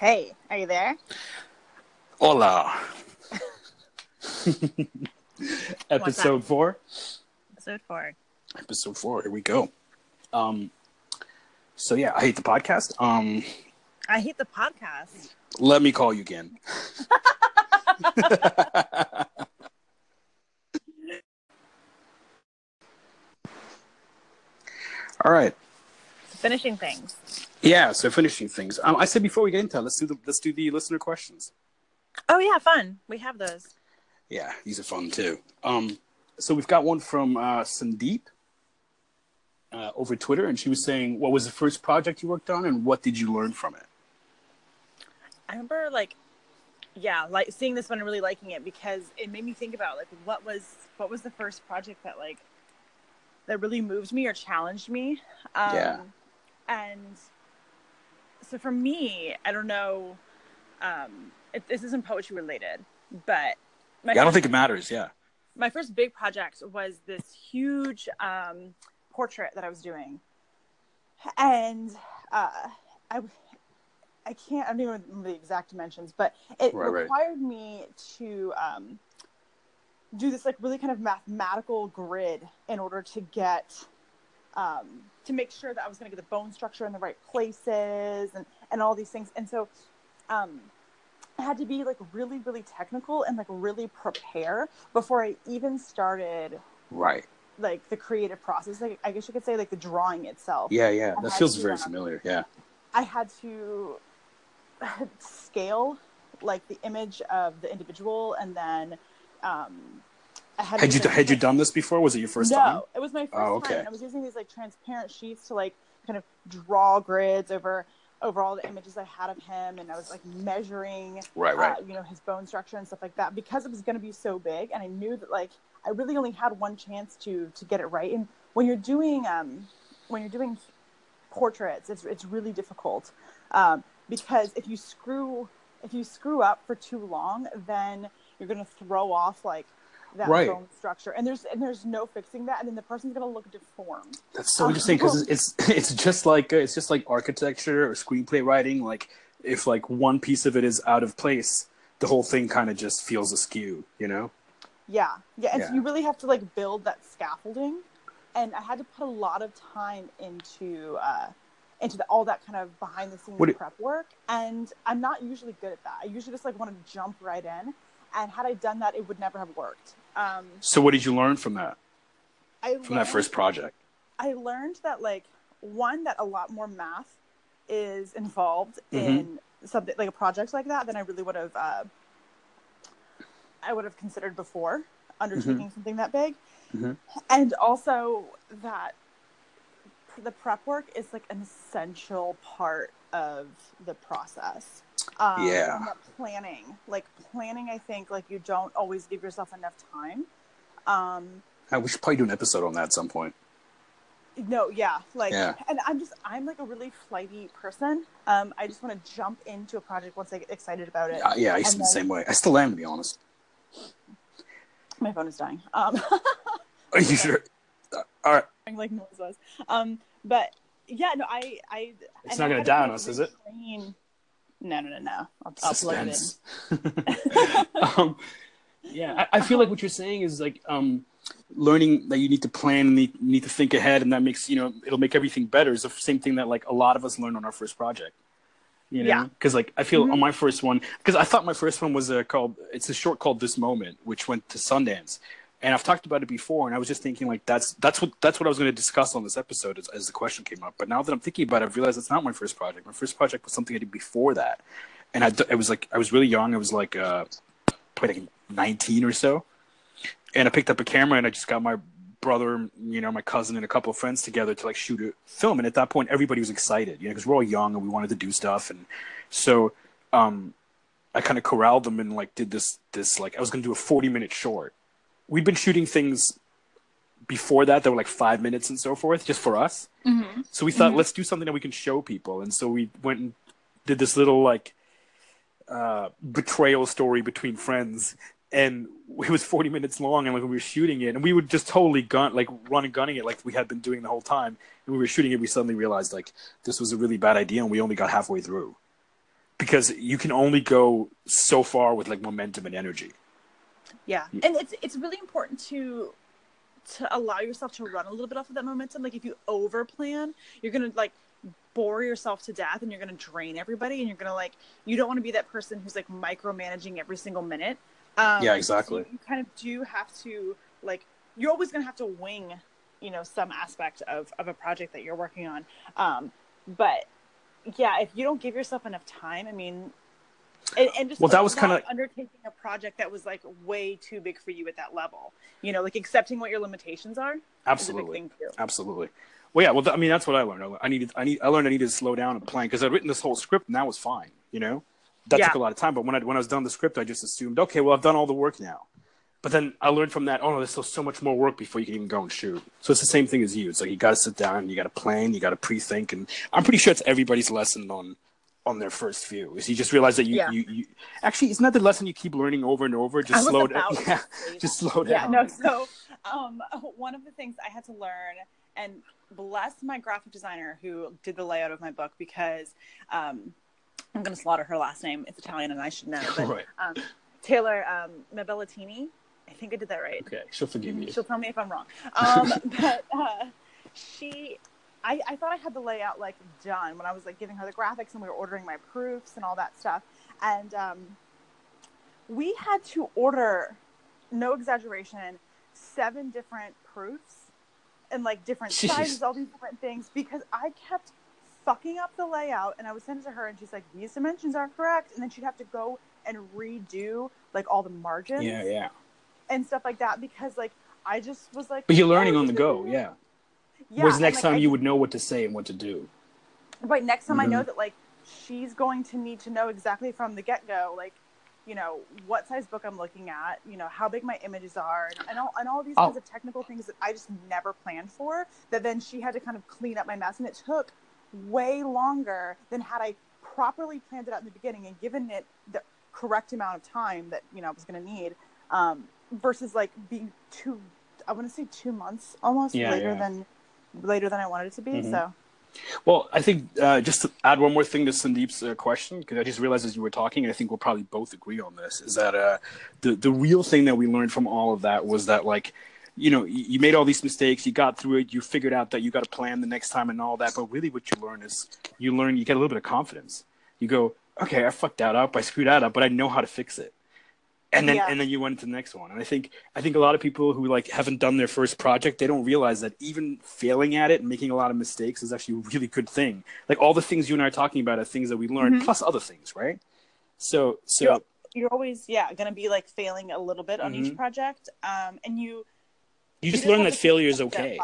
Hey, are you there? Hola. Episode four. Episode four. Episode four. Here we go. Um. So yeah, I hate the podcast. Um. I hate the podcast. Let me call you again. All right. Finishing things. Yeah. So finishing things. Um, I said before we get into it, let's do the let's do the listener questions. Oh yeah, fun. We have those. Yeah, these are fun too. Um, so we've got one from uh, Sandeep uh, over Twitter, and she was saying, "What was the first project you worked on, and what did you learn from it?" I remember like yeah, like seeing this one and really liking it because it made me think about like what was what was the first project that like that really moved me or challenged me. Um, Yeah. And so for me, I don't know. Um, it, this isn't poetry related, but Yeah, I don't first- think it matters. Yeah. my first big project was this huge um, portrait that I was doing, and uh, I I can't I don't even remember the exact dimensions, but it Right, right. required me to um, do this like really kind of mathematical grid in order to get um, to make sure that I was going to get the bone structure in the right places and and all these things, and so. Um, I had to be like really, really technical and like really prepare before I even started Right. like the creative process. Like I guess you could say like the drawing itself. Yeah, yeah. I That feels to, very um, familiar. Yeah. I had to scale like the image of the individual and then um had, Had you had you done this before? Was it your first no, time? it was my first Oh, time. okay. And I was using these like transparent sheets to like kind of draw grids over over all the images I had of him, and I was like measuring, Right, right. uh, you know, his bone structure and stuff like that because it was going to be so big, and I knew that like I really only had one chance to to get it right. And when you're doing um when you're doing portraits, it's it's really difficult um, because if you screw if you screw up for too long, then you're going to throw off like that Right. bone structure, and there's and there's no fixing that, and then the person's going to look deformed. That's so Um, interesting because it's it's just like it's just like architecture or screenplay writing. Like if like one piece of it is out of place, the whole thing kind of just feels askew. You know? Yeah, yeah, and so you really have to like build that scaffolding, and I had to put a lot of time into uh, into the, all that kind of behind the scenes prep work, and I'm not usually good at that. I usually just like want to jump right in, and had I done that, it would never have worked. Um, So what did you learn from that I from that first project? I learned that like one that a lot more math is involved Mhm. in something like a project like that than I really would have uh, I would have considered before undertaking something that big, Mhm. and also that the prep work is like an essential part of the process. Um, Yeah. planning, like planning, I think like you don't always give yourself enough time. Um, Uh, we should probably do an episode on that at some point. No, yeah, like, Yeah. and I'm just, I'm like a really flighty person. Um, I just want to jump into a project once I get excited about it. Uh, yeah, I used to be the same way. I still am, to be honest. My phone is dying. Um, Are you sure? Uh, All right. like noise was. Um, but yeah, no, I, I. It's not I gonna die on us, is it? retrain- No, no, no, no. I'll, I'll plug it in. Um, yeah, I, I feel like what you're saying is like um, learning that you need to plan and need, need to think ahead, and that makes you know it'll make everything better. Is the same thing that like a lot of us learned on our first project. You know, Yeah. because like I feel Mhm. on my first one, because I thought my first one was uh, called it's a short called This Moment, which went to Sundance, and I've talked about it before, and I was just thinking like that's that's what that's what I was going to discuss on this episode as, as the question came up. But now that I'm thinking about it, I've realized it's not my first project. My first project was something I did before that, and I, d- I was like I was really young. I was like uh, probably like 19 or so, and I picked up a camera and I just got my brother, you know, my cousin, and a couple of friends together to like shoot a film. And at that point, everybody was excited, you know, because we're all young and we wanted to do stuff. And so um, I kind of corralled them and like did this this like I was gonna do a forty minute short. We'd been shooting things before that that were like five minutes and so forth, just for us. Mm-hmm. So we thought, Mhm. let's do something that we can show people, and so we went and did this little like uh, betrayal story between friends, and it was forty minutes long, and like we were shooting it, and we would just totally gun like run and gunning it like we had been doing the whole time, and we were shooting it. We suddenly realized like this was a really bad idea, and we only got halfway through because you can only go so far with like momentum and energy. Yeah, and it's it's really important to to allow yourself to run a little bit off of that momentum. Like if you over plan, you're gonna like bore yourself to death, and you're gonna drain everybody, and you're gonna like you don't want to be that person who's like micromanaging every single minute. Um, Yeah, so exactly. you kind of do have to like you're always gonna have to wing, you know, some aspect of of a project that you're working on. Um, but yeah, if you don't give yourself enough time, I mean. And, and just Well, that was kinda- undertaking a project that was like way too big for you at that level. You know, like accepting what your limitations are is a Absolutely. big thing too. Absolutely. Well, yeah. Well, th- I mean, that's what I learned. I- I needed, I need, I learned I needed to slow down and plan because I'd written this whole script and that was fine. You know, that Yeah. took a lot of time. But when I when I was done the script, I just assumed, okay, well, I've done all the work now. But then I learned from that. Oh no, there's still so much more work before you can even go and shoot. So it's the same thing as you. It's like you got to sit down, you got to plan, you got to pre-think, and I'm pretty sure it's everybody's lesson on on their first view. Is you just realize that you, Yeah. you, you actually isn't that the lesson you keep learning over and over? Just slow down. Yeah, just slow yeah down. no so um one of the things i had to learn and bless my graphic designer who did the layout of my book because um i'm going to slaughter her last name it's italian and i should know but Right. um taylor um mabellatini i think i did that right Okay, she'll forgive you. she'll tell me if i'm wrong um but uh she I, I thought I had the layout like done when I was like giving her the graphics and we were ordering my proofs and all that stuff. And um, we had to order, no exaggeration, seven different proofs and like different Jeez. sizes, all these different things because I kept fucking up the layout and I would send it to her and she's like, these dimensions aren't correct. And then she'd have to go and redo like all the margins Yeah, yeah. and stuff like that because like I just was like, But you're learning "Oh, on the go, yeah. Yeah. Whereas next like, time I you would know what to say and what to do. right next time i know that like she's going to need to know exactly from the get-go like you know what size book i'm looking at you know how big my images are and, and all, and all these Oh. kinds of technical things that i just never planned for that then she had to kind of clean up my mess and it took way longer than had i properly planned it out in the beginning and given it the correct amount of time that you know i was going to need um, versus like being two i want to say two months almost Yeah, later yeah. than later than i wanted it to be Mhm. so Well, I think uh, just to add one more thing to Sandeep's uh, question, because I just realized as you were talking, I think we'll probably both agree on this, is that uh, the the real thing that we learned from all of that was that like, you know, you, you made all these mistakes, you got through it, you figured out that you got to plan the next time and all that, but really what you learn is you learn you get a little bit of confidence. You go, okay, I fucked that up, I screwed that up, but I know how to fix it. And then Yeah. and then you went to the next one. And I think I think a lot of people who like haven't done their first project, they don't realize that even failing at it and making a lot of mistakes is actually a really good thing. Like all the things you and I are talking about are things that we learned Mhm. plus other things, right? So so Yep. you're always yeah going to be like failing a little bit on Mhm. each project um and you you just learn that failure is okay.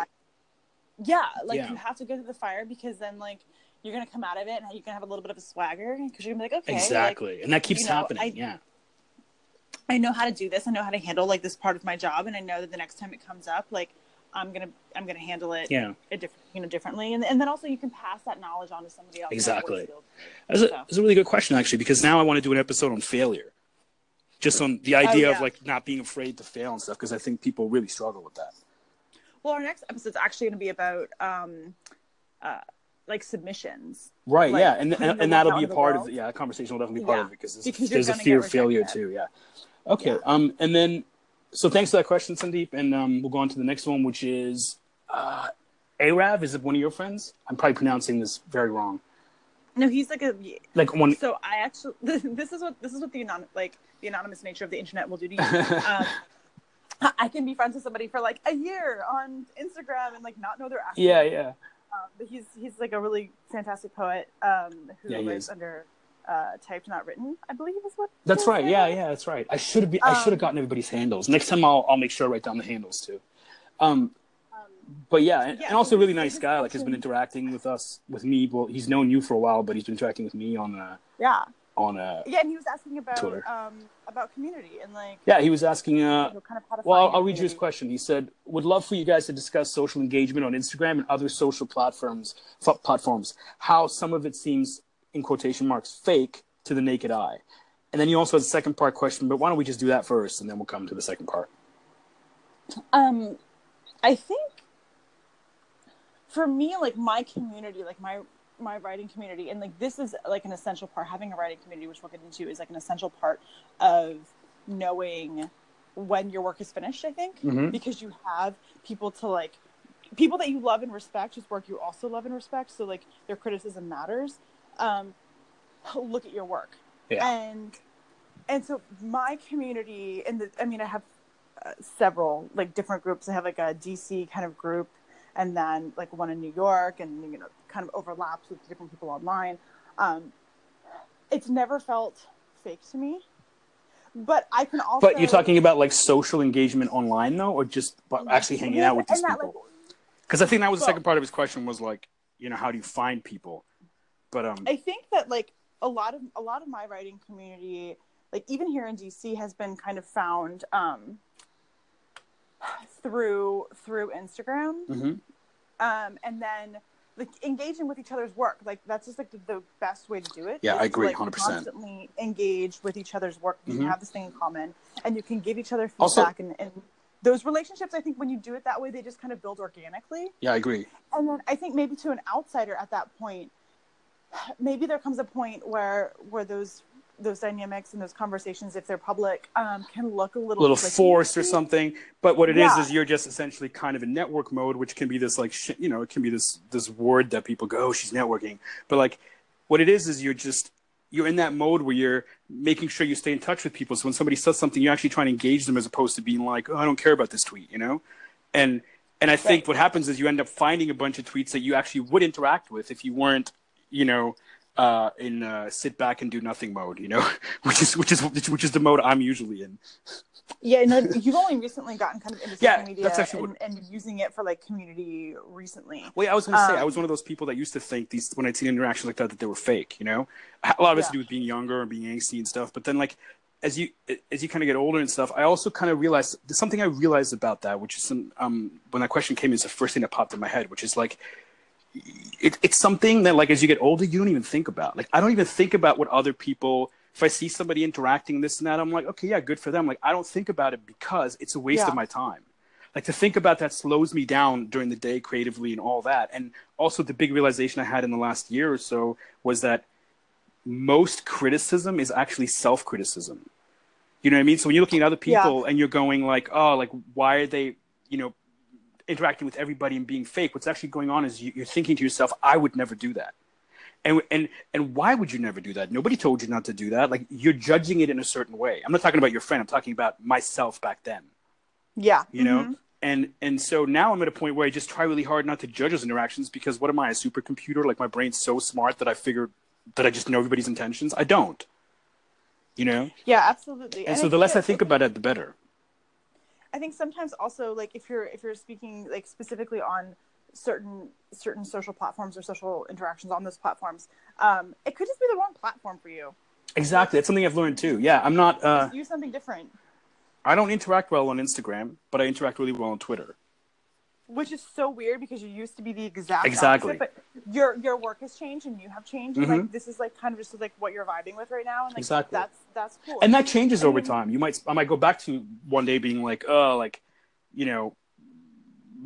yeah like Yeah. you have to go through the fire because then like you're gonna come out of it and you're gonna have a little bit of a swagger because you're gonna be like okay like, Exactly. and that keeps you know, happening. I- yeah. I know how to do this i know how to handle like this part of my job and i know that the next time it comes up like i'm gonna i'm gonna handle it Yeah. a different you know differently and, and then also you can pass that knowledge on to somebody else who has more Exactly. That's a, So. that's a really good question actually, because now I want to do an episode on failure. Just on the idea of Oh, yeah. like not being afraid to fail and stuff, because I think people really struggle with that. well our next episode's actually going to be about um uh like submissions Right. like, yeah, and and, and that'll be a part of it. Yeah, that conversation will definitely be part Yeah, of it because there's, because there's a fear of failure too. Yeah. Okay. Yeah. Um, and then so thanks for that question, Sandeep, and um, we'll go on to the next one, which is uh, Arav. Is it one of your friends? I'm probably pronouncing this very wrong. no he's like a Like one. so i actually this is what this is what the anon- like the anonymous nature of the internet will do to you um, i can be friends with somebody for like a year on instagram and like not know their actual yeah, yeah. um, but he's he's like a really fantastic poet um, who Yeah, lives under uh, typed not written i believe is what That's right. Yeah, yeah, that's right. I should have. Be- I should have Um, gotten everybody's handles. Next time, I'll I'll make sure I write down the handles too. Um, Um, but yeah, and, Yeah, and also a really nice guy. Like has been interacting with us, with me. Well, he's known you for a while, but he's been interacting with me on uh, yeah on uh Yeah, and he was asking about Twitter. um about community and like yeah he was asking uh you know, kind of well I'll read you his question he said would love for you guys to discuss social engagement on instagram and other social platforms f- platforms how some of it seems in quotation marks fake to the naked eye and then you also has a second part question but why don't we just do that first and then we'll come to the second part Um, I think for me, like my community, like my my writing community, and like this is like an essential part. Having a writing community, which we'll get into, is like an essential part of knowing when your work is finished. I think Mhm. because you have people to like people that you love and respect, whose work you also love and respect. So like their criticism matters. Um, look at your work, Yeah. and and so my community, and the, I mean, I have uh, several like different groups. I have like a DC kind of group, and then like one in New York, and you know, kind of overlaps with different people online. Um, it's never felt fake to me, but I can also. but you're talking about like social engagement online though or just actually hanging out with these people because i think that was the Well- second part of his question was like you know how do you find people but um I think that like a lot of a lot of my writing community, like even here in DC, has been kind of found um, through through Instagram, mhm. um, and then like engaging with each other's work. Like that's just like the, the best way to do it. Yeah, I agree, like, 100%. Constantly engage with each other's work. You Mhm. have this thing in common, and you can give each other Also- feedback. and, and those relationships, I think, when you do it that way, they just kind of build organically yeah i agree and then I think maybe to an outsider at that point, maybe there comes a point where where those those dynamics and those conversations, if they're public, um, can look a little a little forced or something but what it is Yeah. is you're just essentially kind of in network mode which can be this like sh- you know it can be this this word that people go oh she's networking but like what it is is you're just you're in that mode where you're making sure you stay in touch with people so when somebody says something you're actually trying to engage them as opposed to being like oh i don't care about this tweet you know and and i think Right. what happens is you end up finding a bunch of tweets that you actually would interact with if you weren't you know uh, in uh, sit back and do nothing mode, you know, which is which is which is the mode I'm usually in. Yeah, no, you've only recently gotten kind of into Yeah, social media and, and using it for like community recently. Wait, I was going to say, I Um, was one of those people that used to think these when I'd seen interactions like that that they were fake. You know, a lot of it's Yeah. to do with being younger and being angsty and stuff. But then, like, as you as you kind of get older and stuff, I also kind of realized there's something I realized about that, which is some um when that question came, is the first thing that popped in my head, which is like. It, it's something that, like, as you get older, you don't even think about. Like, I don't even think about what other people. If I see somebody interacting this and that, I'm like, okay, yeah, good for them. Like, I don't think about it because it's a waste Yeah. of my time like to think about that slows me down during the day creatively and all that and also the big realization i had in the last year or so was that most criticism is actually self-criticism you know what i mean so when you're looking at other Yeah. people and you're going like oh like why are they you know interacting with everybody and being fake what's actually going on is you, you're thinking to yourself i would never do that. And and and why would you never do that? Nobody told you not to do that. Like you're judging it in a certain way. I'm not talking about your friend. I'm talking about myself back then. Yeah, you know? Mhm. and and so now i'm at a point where i just try really hard not to judge those interactions because what am i a supercomputer? Like my brain's so smart that i figure that i just know everybody's intentions. I don't. You know? Yeah, absolutely. and, so the less i think about it the better I think sometimes also like if you're if you're speaking like specifically on certain certain social platforms or social interactions on those platforms, um, it could just be the wrong platform for you. exactly. That's something i've learned too. Yeah i'm not uh use something different, i don't interact well on instagram but i interact really well on twitter which is so weird because you used to be the exact Exactly. opposite, but your your work has changed and you have changed. and, Mhm. Like this is like kind of just like what you're vibing with right now, and like Exactly. that's that's cool. and that changes I over mean- time you might i might go back to one day being like oh like you know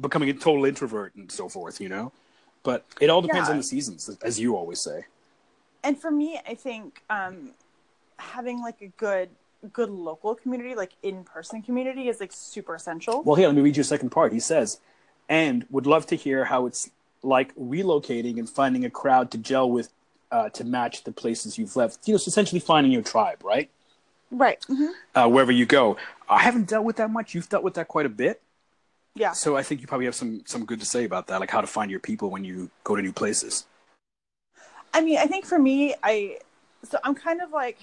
becoming a total introvert and so forth you know but it all depends Yeah. on the seasons as you always say and for me i think um having like a good good local community like in-person community is like super essential Well, here, let me read you a second part. He says, and would love to hear how it's like relocating and finding a crowd to gel with uh, to match the places you've left. You know, it's essentially finding your tribe, right? right Mhm. Uh, wherever you go. I haven't dealt with that much. You've dealt with that quite a bit. yeah So I think you probably have some, some good to say about that, like how to find your people when you go to new places. i mean i think for me i so i'm kind of like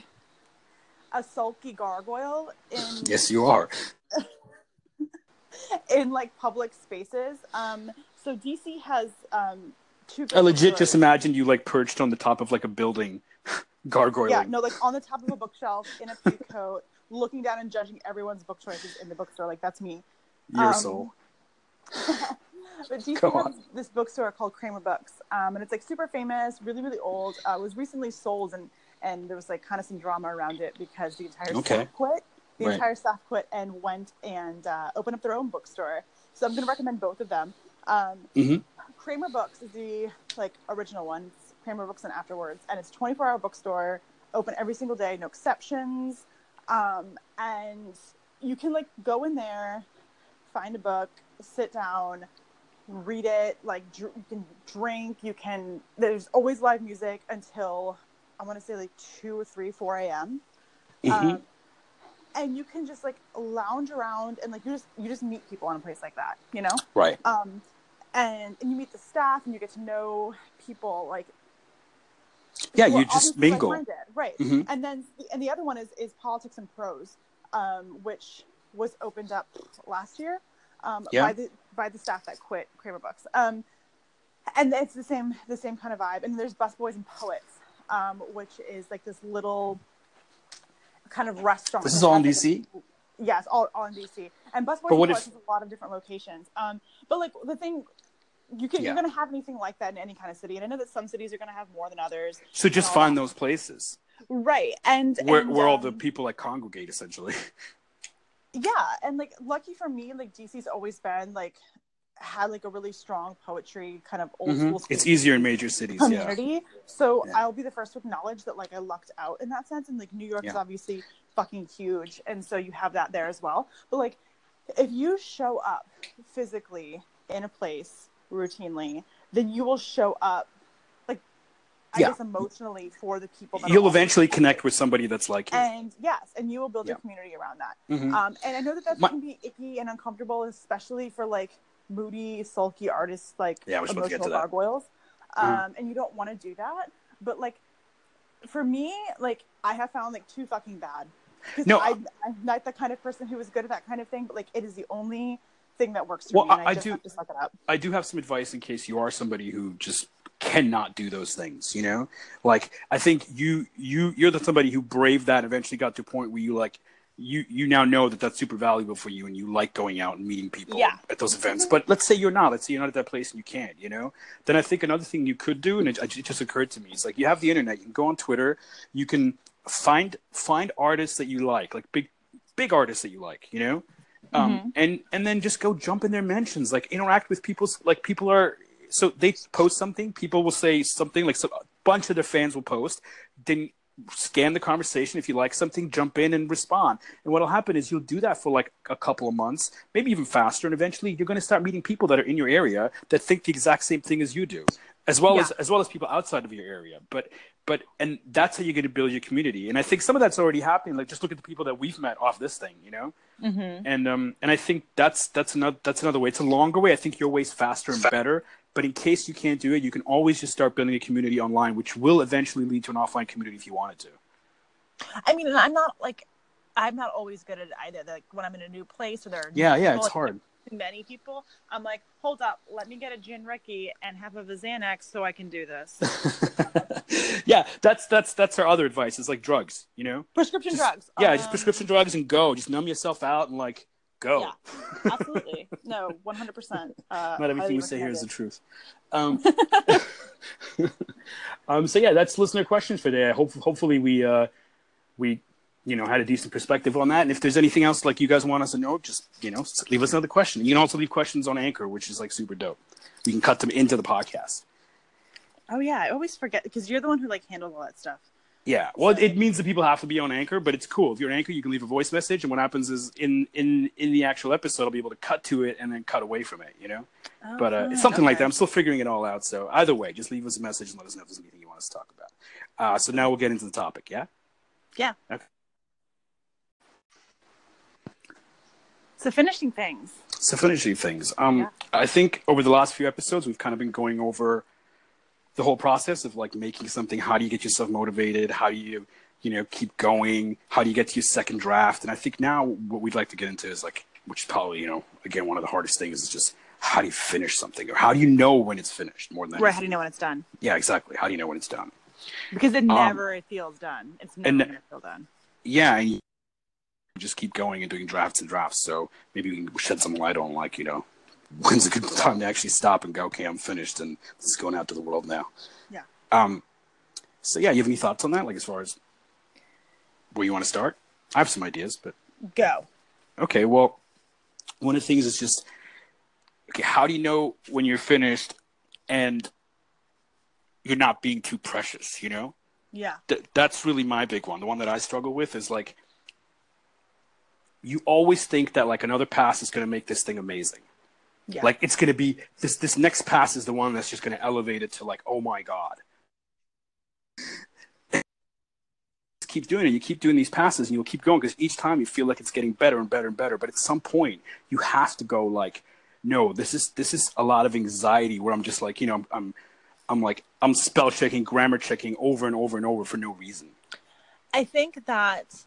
a sulky gargoyle in Yes, you are. in like public spaces um so dc has um two I legit just imagined you like perched on the top of like a building, Gargoyle. Yeah, no, like on the top of a bookshelf in a pea coat, looking down and judging everyone's book choices in the bookstore. Like that's me. Your um, soul. but DC Go has on. this bookstore called Kramer Books, um, and it's like super famous, really, really old. Uh, it was recently sold, and and there was like kind of some drama around it because the entire Okay. staff quit. The Right. entire staff quit and went and uh, opened up their own bookstore. So I'm going to recommend both of them. Um, Mhm. Kramer Books is the like original one. It's Kramer Books and Afterwords, and it's 24 hour bookstore, open every single day, no exceptions. Um, and you can like go in there, find a book, sit down, read it. Like dr- you can drink. You can. There's always live music until I want to say like two or three, four a.m. Mhm. Um, and you can just like lounge around and like you just you just meet people in a place like that, you know right. um, and and you meet the staff and you get to know people like Yeah, you just mingle. right Mhm. and then and the other one is is politics and prose um, which was opened up last year um, Yeah. by the by the staff that quit kramer books um, and it's the same the same kind of vibe and there's busboys and poets um, which is like this little kind of restaurant This is all in DC? Yes, all, all in DC. And Busboys and Poets has a lot of different locations. Um, but like the thing, you can Yeah. you're gonna have anything like that in any kind of city, and I know that some cities are gonna have more than others. So just find that. those places Right, and where, and, where all the um, people like congregate, essentially. yeah, and like lucky for me, like DC's always been like had like a really strong poetry kind of old Mhm. school. It's easier in major cities. Yeah. community. So Yeah. I'll be the first to acknowledge that like I lucked out in that sense. And like New York is obviously fucking huge, and so you have that there as well. But like if you show up physically in a place routinely, then you will show up like I Yeah. guess emotionally for the people that You'll eventually connect with somebody that's like you. And yes, and you will build Yeah. a community around that. Mhm. Um, and I know that that My- can be icky and uncomfortable, especially for like moody, sulky artists like Yeah, I was about to get emotional gargoyles. Mhm. Um, and you don't want to do that. But like, for me, like I have found like too fucking bad. No, I, I'm not the kind of person who is good at that kind of thing. But like, it is the only thing that works for Well, me. And I, I- I just do- have to suck it up. I do have some advice in case you are somebody who just cannot do those things. You know, like I think you you you're the somebody who braved that. Eventually, got to a point where you like you you now know that that's super valuable for you, and you like going out and meeting people Yeah. at those events. But let's say you're not. Let's say you're not at that place and you can't. You know, then I think another thing you could do, and it, it just occurred to me, is like you have the internet. You can go on Twitter. You can find find artists that you like, like big big artists that you like. You know. Um, Mhm. and and then just go jump in their mentions, like interact with people's like people are so they post something, people will say something like so, a bunch of their fans will post, then scan the conversation. If you like something, jump in and respond. And what'll happen is you'll do that for like a couple of months, maybe even faster, and eventually you're going to start meeting people that are in your area that think the exact same thing as you do, as well Yeah. as as well as people outside of your area. But but and that's how you're going to build your community. And I think some of that's already happening. Like just look at the people that we've met off this thing, you know Mm-hmm. and um and I think that's that's another that's another way. It's a longer way. I think your way's faster and better. But in case you can't do it, you can always just start building a community online, which will eventually lead to an offline community if you wanted to. I mean, I'm not like. I'm not always good at either. Like when I'm in a new place or there are new Yeah, yeah, people, it's like, hard. many people, I'm like, hold up, let me get a gin rickey and half of a Xanax so I can do this. yeah, that's that's that's our other advice. It's like drugs, you know. Prescription Just- drugs. Yeah, just Um, prescription drugs and go. Just numb yourself out and like go. Yeah. Absolutely. No, 100%. Uh, Not everything we say here is the truth. Um, um, so yeah, that's listener questions for today. I hope hopefully we uh, we you know had a decent perspective on that. And if there's anything else like you guys want us to know, just you know leave us another question. You can also leave questions on Anchor, which is like super dope. We can cut them into the podcast. Oh, yeah. I always forget because you're the one who like handles all that stuff. Yeah, well, it means that people have to be on Anchor, but it's cool. If you're an Anchor, you can leave a voice message, and what happens is in in in the actual episode, I'll be able to cut to it and then cut away from it. You know. oh, but uh, it's something like that. I'm still figuring it all out. So either way, just leave us a message and let us know if there's anything you want us to talk about. Uh, so now we'll get into the topic. Yeah. Yeah. Okay. So finishing things. So finishing things. Um, Yeah. I think over the last few episodes, we've kind of been going over the whole process of like making something. How do you get yourself motivated? How do you, you know, keep going? How do you get to your second draft? And I think now what we'd like to get into is like, which is probably, you know, again, one of the hardest things is just how do you finish something or how do you know when it's finished more than Right. How do you know when it's done? Yeah, exactly. How do you know when it's done? because it Um, never feels done. It's never and- gonna feel done. yeah, and you just keep going and doing drafts and drafts. So maybe we can shed some light on like you know when's a good time to actually stop and go. Okay, I'm finished, and this is going out to the world now. Yeah. Um. So yeah, you have any thoughts on that? Like as far as where you want to start? I have some ideas, but Go. okay. Well, one of the things is just okay. How do you know when you're finished and you're not being too precious? You know Yeah. th- that's really my big one. The one that I struggle with is like you always think that like another pass is going to make this thing amazing. Yeah. Like it's going to be this this next pass is the one that's just going to elevate it to like oh my god. Just keep doing it. You keep doing these passes and you'll keep going because each time you feel like it's getting better and better and better. But at some point you have to go like, no, this is this is a lot of anxiety where I'm just like you know I'm I'm, I'm like I'm spell checking, grammar checking over and over and over for no reason. I think that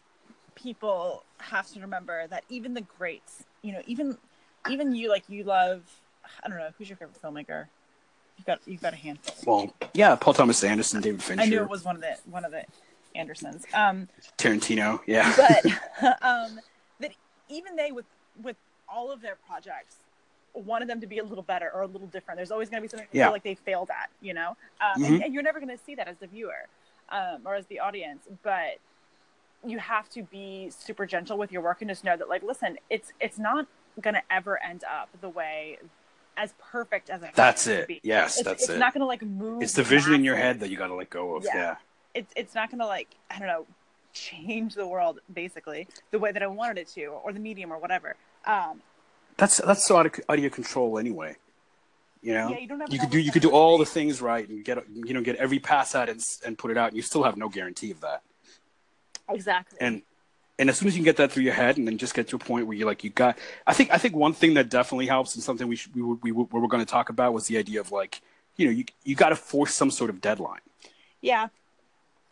people have to remember that even the greats, you know, even even you like you love I don't know, who's your favorite filmmaker? You've got you've got a handful. Well, yeah, Paul Thomas Anderson, David Fincher, I knew it was one of the one of the Andersons. Um Tarantino. Yeah, but um that even they with with all of their projects wanted them to be a little better or a little different. There's always going to be something Yeah. feel like they failed at, you know? Um, Mhm. and, and you're never going to see that as the viewer um, or as the audience, but you have to be super gentle with your work and just know that, like, listen, it's it's not going to ever end up the way as perfect as it that's it. be. Yes, It's, that's it's it. not going to like move. it's the vision in your head that you got to let go of. Yeah. Yeah. It's it's not going to like I don't know change the world basically the way that I wanted it to or the medium or whatever. Um, that's that's so out of, out of your control anyway. You know, Yeah, you you could do you could do all the things right and get you know get every pass out and and put it out, and you still have no guarantee of that. exactly. And and as soon as you can get that through your head, and then just get to a point where you're like you got, I think I think one thing that definitely helps, and something we should, we were, we we were going to talk about was the idea of like you know you you got to force some sort of deadline. Yeah.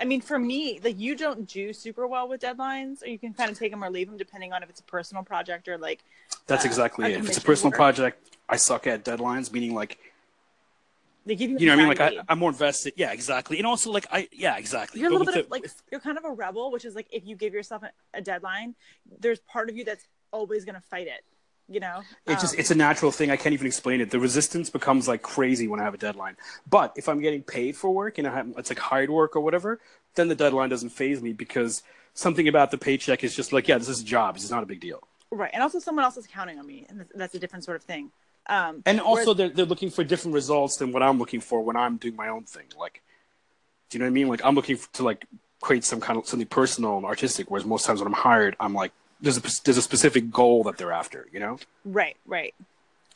I mean, for me, like you don't do super well with deadlines, or you can kind of take them or leave them depending on if it's a personal project or like. That's uh, exactly it. If it's a personal work. project, I suck at deadlines, meaning like They give you. you know what I mean. Like I, I'm more invested. Yeah, exactly. And also like I yeah exactly. you're a little bit of the- like you're kind of a rebel, which is like if you give yourself a, a deadline, there's part of you that's always going to fight it. You know. It's just Um, it's a natural thing. I can't even explain it. The resistance becomes like crazy when I have a deadline. But if I'm getting paid for work and I have, it's like hired work or whatever, then the deadline doesn't faze me because something about the paycheck is just like, yeah, this is a job. It's not a big deal. right, and also someone else is counting on me, and that's a different sort of thing. Um, And also whereas- they're they're looking for different results than what I'm looking for when I'm doing my own thing. Like, do you know what I mean? Like I'm looking f- to like create some kind of something personal and artistic. Whereas most times when I'm hired, I'm like, there's a there's a specific goal that they're after. You know? right, right.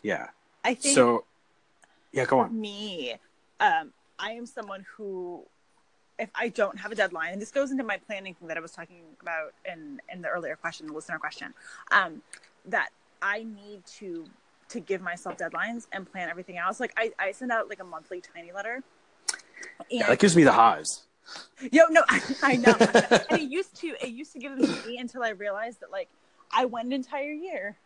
Yeah. I think So, yeah, go on. me, um, I am someone who, if I don't have a deadline, and this goes into my planning thing that I was talking about in in the earlier question, the listener question, um, that I need to to give myself deadlines and plan everything else. Like I, I send out like a monthly TinyLetter. And, Yeah, that gives me the highs. Yo, no, I, I know. and it used to it used to give them to me until I realized that like I went an entire year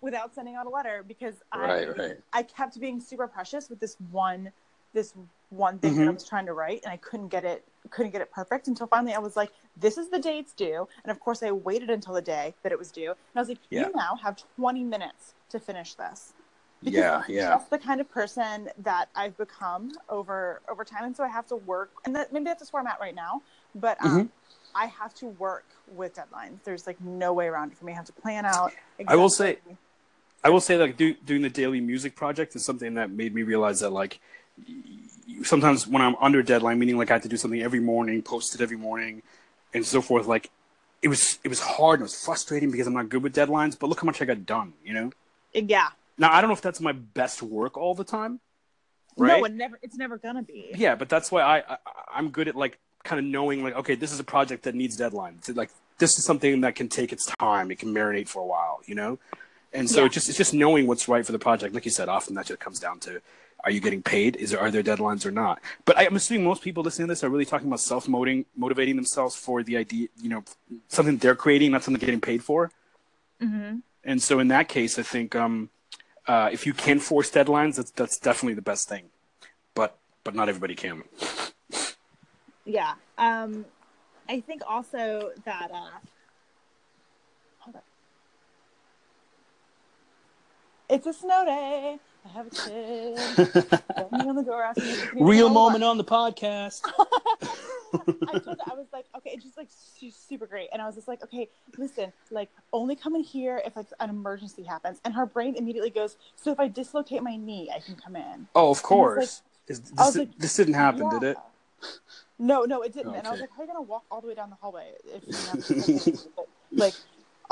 without sending out a letter because I right. I kept being super precious with this one this one thing that I Mhm. was trying to write and I couldn't get it couldn't get it perfect until finally I was like, this is the day it's due. And of course I waited until the day that it was due. And I was like, Yeah. you now have 20 minutes to finish this. Because Yeah, that's yeah. That's the kind of person that I've become over over time, and so I have to work. And that maybe that's just where I'm at right now. But um, Mm-hmm. I have to work with deadlines. There's like no way around it for me. I have to plan out. I will say- I will say like do, doing the daily music project is something that made me realize that like sometimes when I'm under deadline, meaning like I have to do something every morning, post it every morning, and so forth. Like it was it was hard and it was frustrating because I'm not good with deadlines. But look how much I got done. You know. yeah. Now I don't know if that's my best work all the time. Right. No, it never. It's never gonna be. Yeah, but that's why I, I I'm good at like kind of knowing like okay, this is a project that needs deadline. It's like this is something that can take its time. It can marinate for a while, you know. And so Yeah. it's just it's just knowing what's right for the project. Like you said, often that just comes down to are you getting paid? Is there are there deadlines or not? But I, I'm assuming most people listening to this are really talking about self motivating themselves for the idea, you know, something they're creating, not something they're getting paid for. Mm-hmm. And so in that case, I think um, uh, if you can force deadlines, that's that's definitely the best thing. But but not everybody can. Yeah. Um, I think also that. Uh, hold on. It's a snow day. I have a kid. Banging on the door asking if we can eat Real moment on the podcast. I told her, I was like, okay, it's just like she's super great. And I was just like, okay, listen, like only come in here if like an emergency happens. And her brain immediately goes, so if I dislocate my knee, I can come in. Oh, of course. Is- I was this, like, this didn't happen, did it? No, no, it didn't. And I was like, how are you gonna walk all the way down the hallway if you have to like?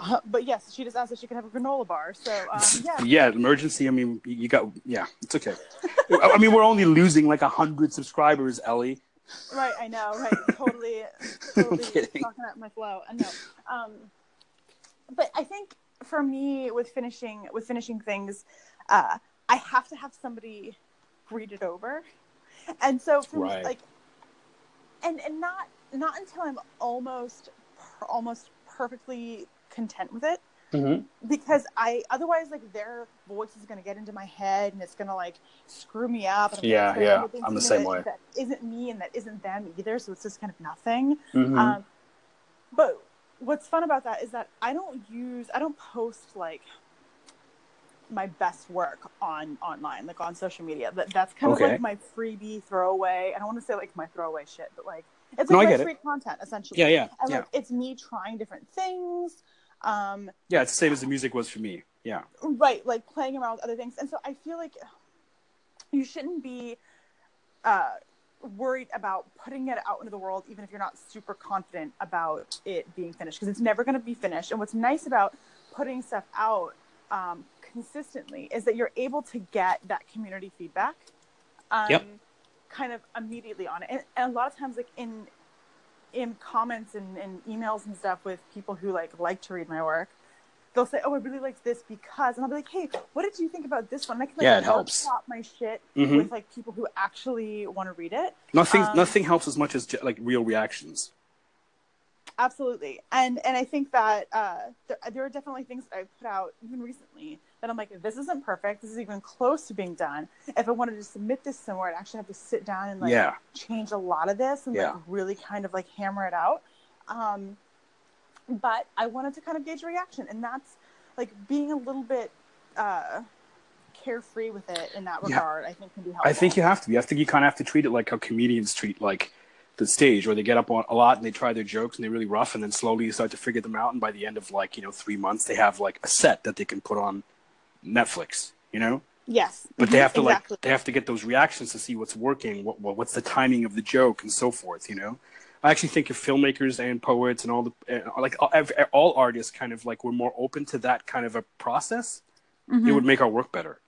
Uh, but yes, she just asked if she could have a granola bar. So um, yeah, Yeah, emergency. I mean, you got. Yeah, it's okay. I mean, we're only losing like a hundred subscribers, Ellie. right. I know. Right. Totally. Totally kidding. talking at my flow. I know. Um, but I think for me, with finishing with finishing things, uh, I have to have somebody read it over, and so for Right. me, like, and and not not until I'm almost almost perfectly content with it Mm-hmm. because I otherwise like their voice is gonna get into my head and it's gonna like screw me up. And Yeah, yeah, I'm the same that- way. That isn't me and that isn't them either. So it's just kind of nothing. Mm-hmm. Um, but what's fun about that is that I don't use I don't post like my best work on online like on social media. That that's kind of like my freebie throwaway. I don't want to say like my throwaway shit, but like it's No, like I my get it. free content essentially. yeah, yeah, And yeah, like it's me trying different things. Um, yeah. It's the same as the music was for me. Yeah, right like playing around with other things and so i feel like you shouldn't be uh, worried about putting it out into the world even if you're not super confident about it being finished because it's never going to be finished and what's nice about putting stuff out um, consistently is that you're able to get that community feedback um, Yep. kind of immediately on it and, and a lot of times like in in comments and, and emails and stuff with people who like like to read my work they'll say, "Oh, I really liked this because," and I'll be like, "Hey, what did you think about this one?" And I can like Yeah, it helps. my shit Mhm. with like people who actually want to read it. nothing. Um, nothing helps as much as like real reactions. Absolutely, and and I think that uh, there, there are definitely things that I've put out even recently that I'm like, this isn't perfect. This is even close to being done. If I wanted to submit this somewhere, I'd actually have to sit down and like Yeah. change a lot of this and Yeah. like really kind of like hammer it out. Um, but I wanted to kind of gauge reaction, and that's like being a little bit uh, carefree with it in that Yeah. regard. I think can be helpful. I think you have to be. I think you kind of have to treat it like how comedians treat like the stage, where they get up on a lot and they try their jokes and they're really rough, and then slowly you start to figure them out, and by the end of like you know three months, they have like a set that they can put on Netflix. You know. yes, but they Mhm, have to exactly. like they have to get those reactions to see what's working what, what what's the timing of the joke and so forth you know i actually think if filmmakers and poets and all the uh, like all, all artists kind of like were more open to that kind of a process Mhm. it would make our work better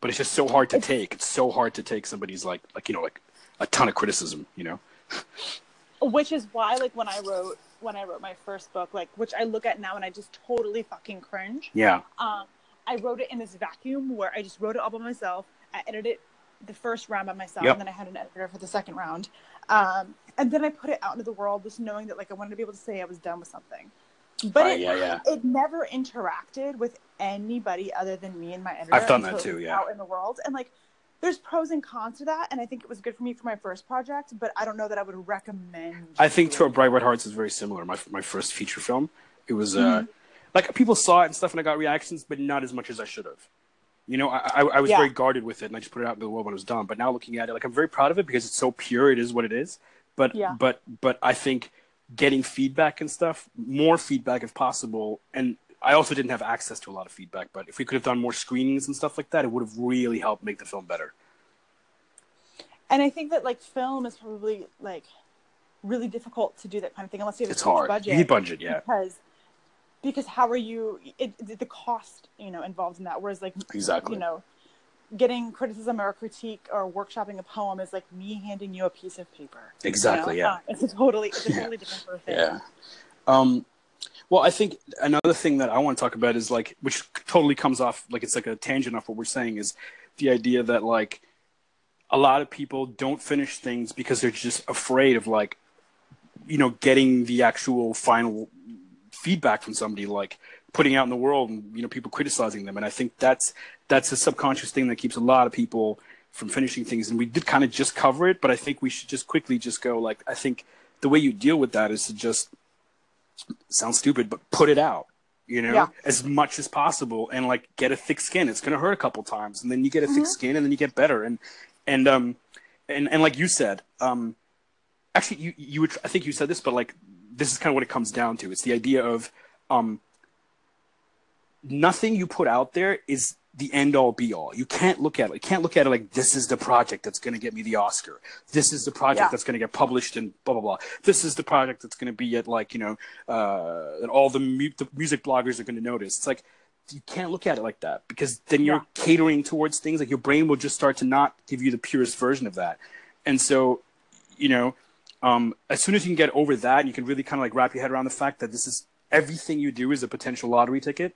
but it's just so hard to take it's so hard to take somebody's like like you know like a ton of criticism you know which is why like when i wrote when i wrote my first book like which i look at now and i just totally fucking cringe yeah um i wrote it in this vacuum where i just wrote it all by myself i edited it the first round by myself Yep. and then i had an editor for the second round um and then i put it out into the world just knowing that like i wanted to be able to say i was done with something but Right, it, yeah, yeah. it never interacted with anybody other than me and my editor I've done that too, yeah. out in the world and like there's pros and cons to that and i think it was good for me for my first project but i don't know that i would recommend I think To Our Bright Red Hearts is very similar. My my first feature film. It was uh, Mhm. like people saw it and stuff, and I got reactions, but not as much as I should have. You know, I, I, I was Yeah. very guarded with it, and I just put it out in the world when it was done. But now looking at it, like I'm very proud of it because it's so pure. It is what it is. But Yeah. but but I think getting feedback and stuff, more feedback if possible, and I also didn't have access to a lot of feedback. But if we could have done more screenings and stuff like that, it would have really helped make the film better. and i think that like film is probably like really difficult to do that kind of thing unless you have It's a hard. budget You need budget, yeah, because because how are you it, the cost you know involved in that whereas like exactly. you know getting criticism or critique or workshopping a poem is like me handing you a piece of paper you Exactly, know? yeah. Uh, it's a totally it's a Yeah. totally different sort of thing Yeah. Um, well, I think another thing that I want to talk about is like, which totally comes off like it's like a tangent off what we're saying is the idea that like a lot of people don't finish things because they're just afraid of like, you know, getting the actual final feedback from somebody, like putting out in the world and you know people criticizing them. And I think that's that's a subconscious thing that keeps a lot of people from finishing things, and we did kind of just cover it, but I think we should just quickly just go like I think the way you deal with that is to just sound stupid, but put it out, you know, Yeah. as much as possible, and like get a thick skin. It's gonna hurt a couple times, and then you get a thick Mhm. skin, and then you get better, and and um and and like you said, um actually you you would I think you said this, but like this is kind of what it comes down to. It's the idea of um nothing you put out there is the end all be all. You can't look at it. You can't look at it like this is the project that's going to get me the Oscar. This is the project Yeah. that's going to get published and blah blah blah. This is the project that's going to be at like you know uh, that all the, mu- the music bloggers are going to notice. It's like you can't look at it like that because then you're catering towards things like your brain will just start to not give you the purest version of that. And so, you know, um, as soon as you can get over that, and you can really kind of like wrap your head around the fact that this is everything you do is a potential lottery ticket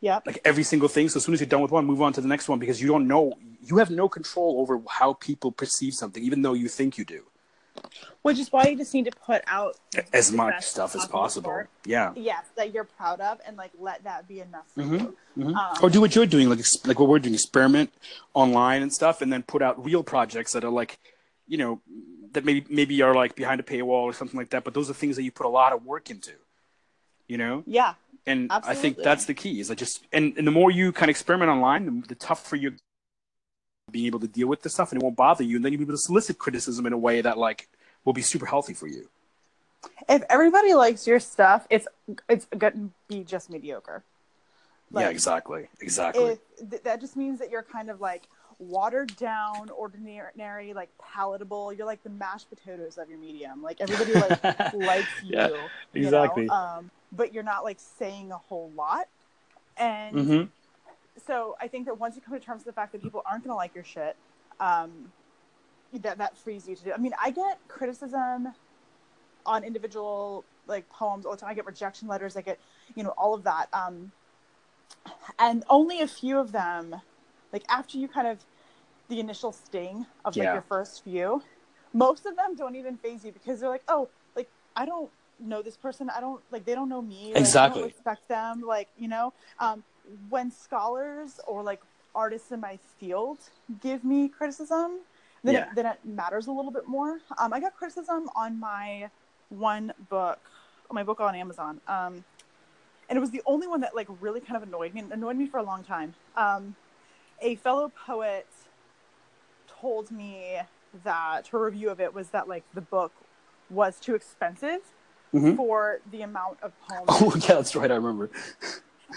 Yep. like every single thing. So as soon as you're done with one, move on to the next one because you don't know, you have no control over how people perceive something, even though you think you do. Which is why you just need to put out As much stuff as possible. Yeah. yes that you're proud of and like let that be enough for Mhm. you. Mhm. Um, or do what you're doing, like ex- like what we're doing, experiment online and stuff, and then put out real projects that are like, you know, that maybe maybe are like behind a paywall or something like that. But those are things that you put a lot of work into. You know, Yeah. And I think that's the key. Is like just and, and the more you kind of experiment online, the, the tougher you being able to deal with this stuff, and it won't bother you, and then you'll be able to solicit criticism in a way that like will be super healthy for you. If everybody likes your stuff, it's it's gonna be just mediocre. yeah, exactly, exactly. If th- that just means that you're kind of like watered down, ordinary, like palatable. You're like the mashed potatoes of your medium. Like everybody like likes you. Yeah, you exactly. know? Um, but you're not like saying a whole lot. And hmm so I think that once you come to terms with the fact that people aren't going to like your shit, um, that that frees you to do. I mean, I get criticism on individual like poems all the time. I get rejection letters. I get you know all of that. Um, and only a few of them, like after you kind of the initial sting of like Yeah. your first few, most of them don't even faze you because they're like, oh, like I don't know this person. I don't like they don't know me. Like, Exactly. don't respect them. Like you know, um, when scholars or like artists in my field give me criticism, then Yeah. it, then it matters a little bit more. Um, I got criticism on my one book, my book on Amazon, um, and it was the only one that like really kind of annoyed me and annoyed me for a long time. Um, a fellow poet told me that her review of it was that like the book was too expensive Mhm. for the amount of poems Oh yeah, that's right. I remember.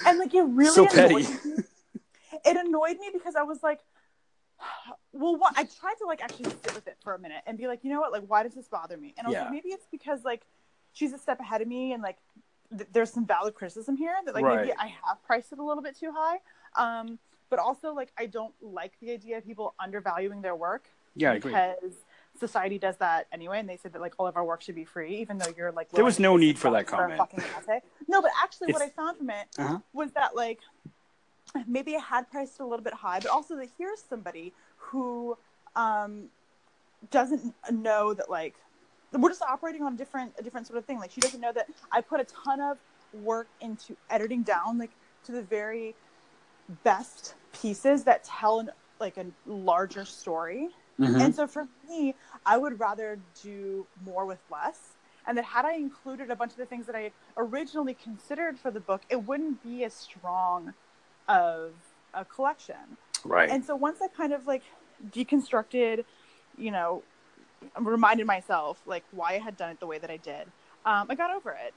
and like it really So petty. me. It annoyed me because I was like, well, what? I tried to like actually sit with it for a minute and be like, you know what? Like, why does this bother me? And I was Yeah. like, maybe it's because like she's a step ahead of me and like th- there's some valid criticism here that like maybe I have priced it a little bit too high. Um, but also like I don't like the idea of people undervaluing their work Yeah, I agree. because society does that anyway, and they say that like all of our work should be free, even though you're like There was no need for that comment. latte. No, but actually, what I found from it Uh-huh. was that like maybe I had priced it a little bit high, but also that here's somebody who um, doesn't know that like we're just operating on a different a different sort of thing. Like she doesn't know that I put a ton of work into editing down like to the very best pieces that tell an like a larger story. Mhm. And so for me, I would rather do more with less. And that had I included a bunch of the things that I originally considered for the book, it wouldn't be as strong of a collection. Right. And so once I kind of like deconstructed, you know, reminded myself like why I had done it the way that I did, um, I got over it.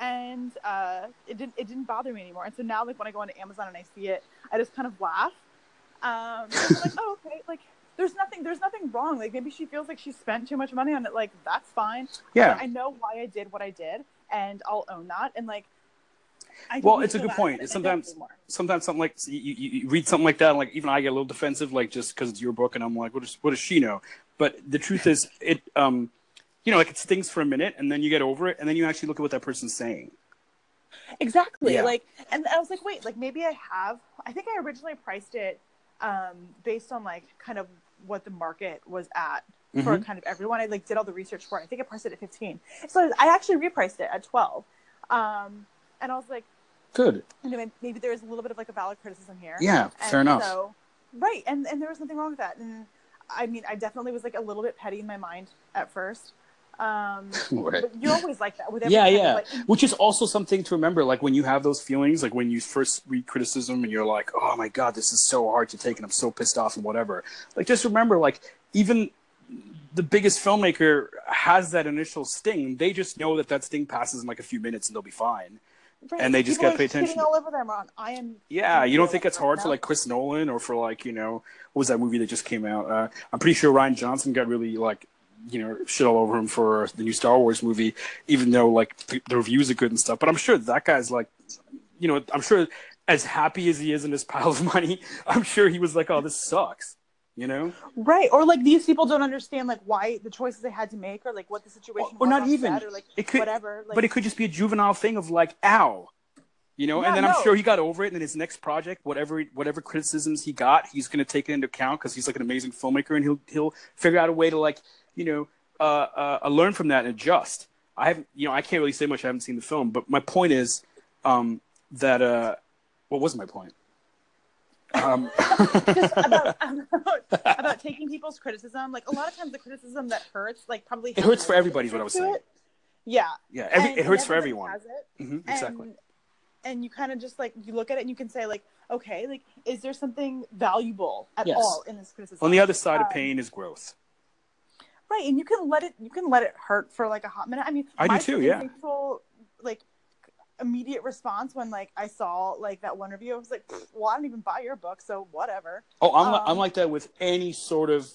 And uh, it didn't it didn't bother me anymore. And so now like when I go onto Amazon and I see it, I just kind of laugh. Um, like, oh okay, like there's nothing there's nothing wrong. Like maybe she feels like she spent too much money on it. Like that's fine. yeah. But I know why I did what I did, and I'll own that. And like, I Well, it's a good point. It's and I don't sometimes- Sometimes something like you, you, you read something like that, and like even I get a little defensive, like just because it's your book, and I'm like, what does what does she know? But the truth is, it um, you know, like it stings for a minute, and then you get over it, and then you actually look at what that person's saying. Exactly. Yeah. Like, and I was like, wait, like maybe I have. I think I originally priced it um, based on like kind of what the market was at for Mhm. kind of everyone. I like did all the research for it. I think I priced it at 15. So I actually repriced it at 12. Um, and I was like, Good. you know, maybe there's a little bit of like a valid criticism here. Yeah. And fair enough. So right and and there was nothing wrong with that and i mean i definitely was like a little bit petty in my mind at first um Right. you're always like that with Yeah, yeah. like, Which is also something to remember. Like when you have those feelings, like when you first read criticism and you're like, "Oh my god, this is so hard to take," and I'm so pissed off and whatever. Like just remember, like even the biggest filmmaker has that initial sting. They just know that that sting passes in like a few minutes and they'll be fine. right, and they just people gotta pay attention. all over them on i am Yeah, you don't think it's hard for like Chris Nolan or for like you know what was that movie that just came out? Uh, I'm pretty sure Rian Johnson got really like you know shit all over him for the new Star Wars movie, even though like the, the reviews are good and stuff. But I'm sure that guy's like, you know, I'm sure as happy as he is in his pile of money, I'm sure he was like, oh, this sucks, you know. right or like these people don't understand like why the choices they had to make or like what the situation Or was not even. or like It could- whatever like but it could just be a juvenile thing of like, ow. You know, Yeah, and then I'm sure he got over it. And in his next project, whatever whatever criticisms he got, he's going to take it into account because he's like an amazing filmmaker, and he'll he'll figure out a way to like you know uh, uh, learn from that and adjust. I haven't, you know, I can't really say much. I haven't seen the film, but my point is um, that uh, what was my point? Um, about, about about taking people's criticism. Like a lot of times, the criticism that hurts, like probably It hurts for everybody is what I was saying. it. Yeah, yeah, every, it hurts for everyone. has it. hmm exactly. And, and you kind of just like you look at it and you can say like, okay, like is there something valuable at Yes. all in this criticism? On the other side of um, pain is growth. Right? And you can let it you can let it hurt for like a hot minute. I mean, I do too, yeah. like immediate response when like I saw like that one review, I was like, well, I don't even buy your book, so whatever. Oh, I'm, Um, I'm like that with any sort of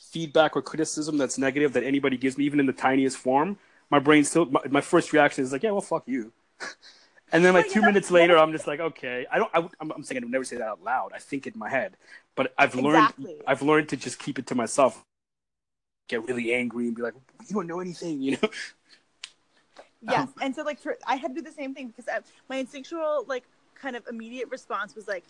feedback or criticism that's negative that anybody gives me, even in the tiniest form. My brain still, my, my first reaction is like, yeah, well, fuck you. and then like two minutes later, I'm just like, okay. I don't. I, I'm, I'm saying I would never say that out loud. I think it in my head, but I've learned. Exactly. I've learned to just keep it to myself. Get really angry and be like, you don't know anything, you know. Yes, Um, and so like for, I had to do the same thing because I, my instinctual like kind of immediate response was like,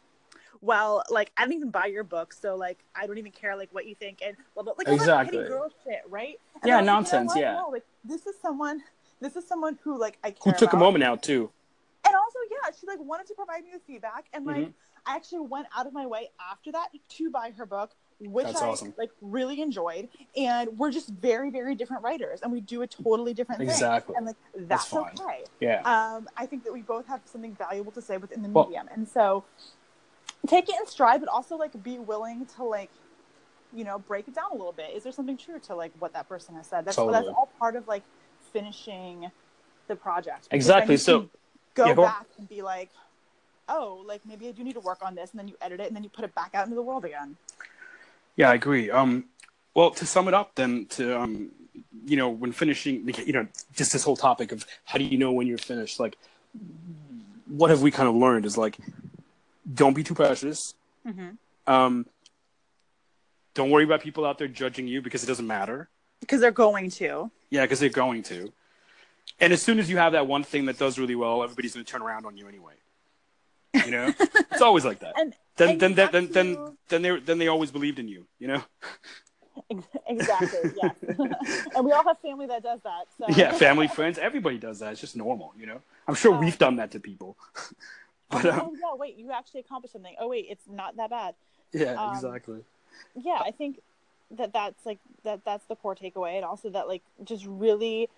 well, like I don't even buy your book, so like I don't even care like what you think and blah, blah, like Exactly. petty girl shit, right? Yeah, I was like, you know nonsense, yeah. No, like this is someone, this is someone who like I Who took a moment out too? and also yeah, she like wanted to provide me with feedback, and like Mhm. I actually went out of my way after that to buy her book. Which That's I awesome. like really enjoyed, and we're just very, very different writers, and we do a totally different thing. Exactly. and like That's that's, okay Yeah. um, I think that we both have something valuable to say within the Well- medium, and so take it in stride, but also like be willing to like, you know, break it down a little bit. Is there something true to like what that person has said? That's Totally. that's all part of like finishing the project. Exactly. So- go Yeah, go on. back and be like, oh, like maybe I do need to work on this, and then you edit it, and then you put it back out into the world again. Yeah, I agree. Um, well, to sum it up, then, to um, you know, when finishing, you know, just this whole topic of how do you know when you're finished? Like, what have we kind of learned is like, don't be too precious. Mm-hmm. Um, don't worry about people out there judging you because it doesn't matter. Because they're going to. Yeah, because they're going to. And as soon as you have that one thing that does really well, everybody's going to turn around on you anyway. You know, it's always like that. And Then, and then, you then, have then, then, then they then they always believed in you. You know. exactly, yes. and we all have family that does that. So yeah, family, friends, everybody does that. It's just normal, you know. I'm sure Um, we've done that to people. but oh, um, oh, yeah, wait, you actually accomplished something. Oh wait, it's not that bad. yeah, um, exactly. Yeah, I think that that's like that that's the core takeaway, and also that like just really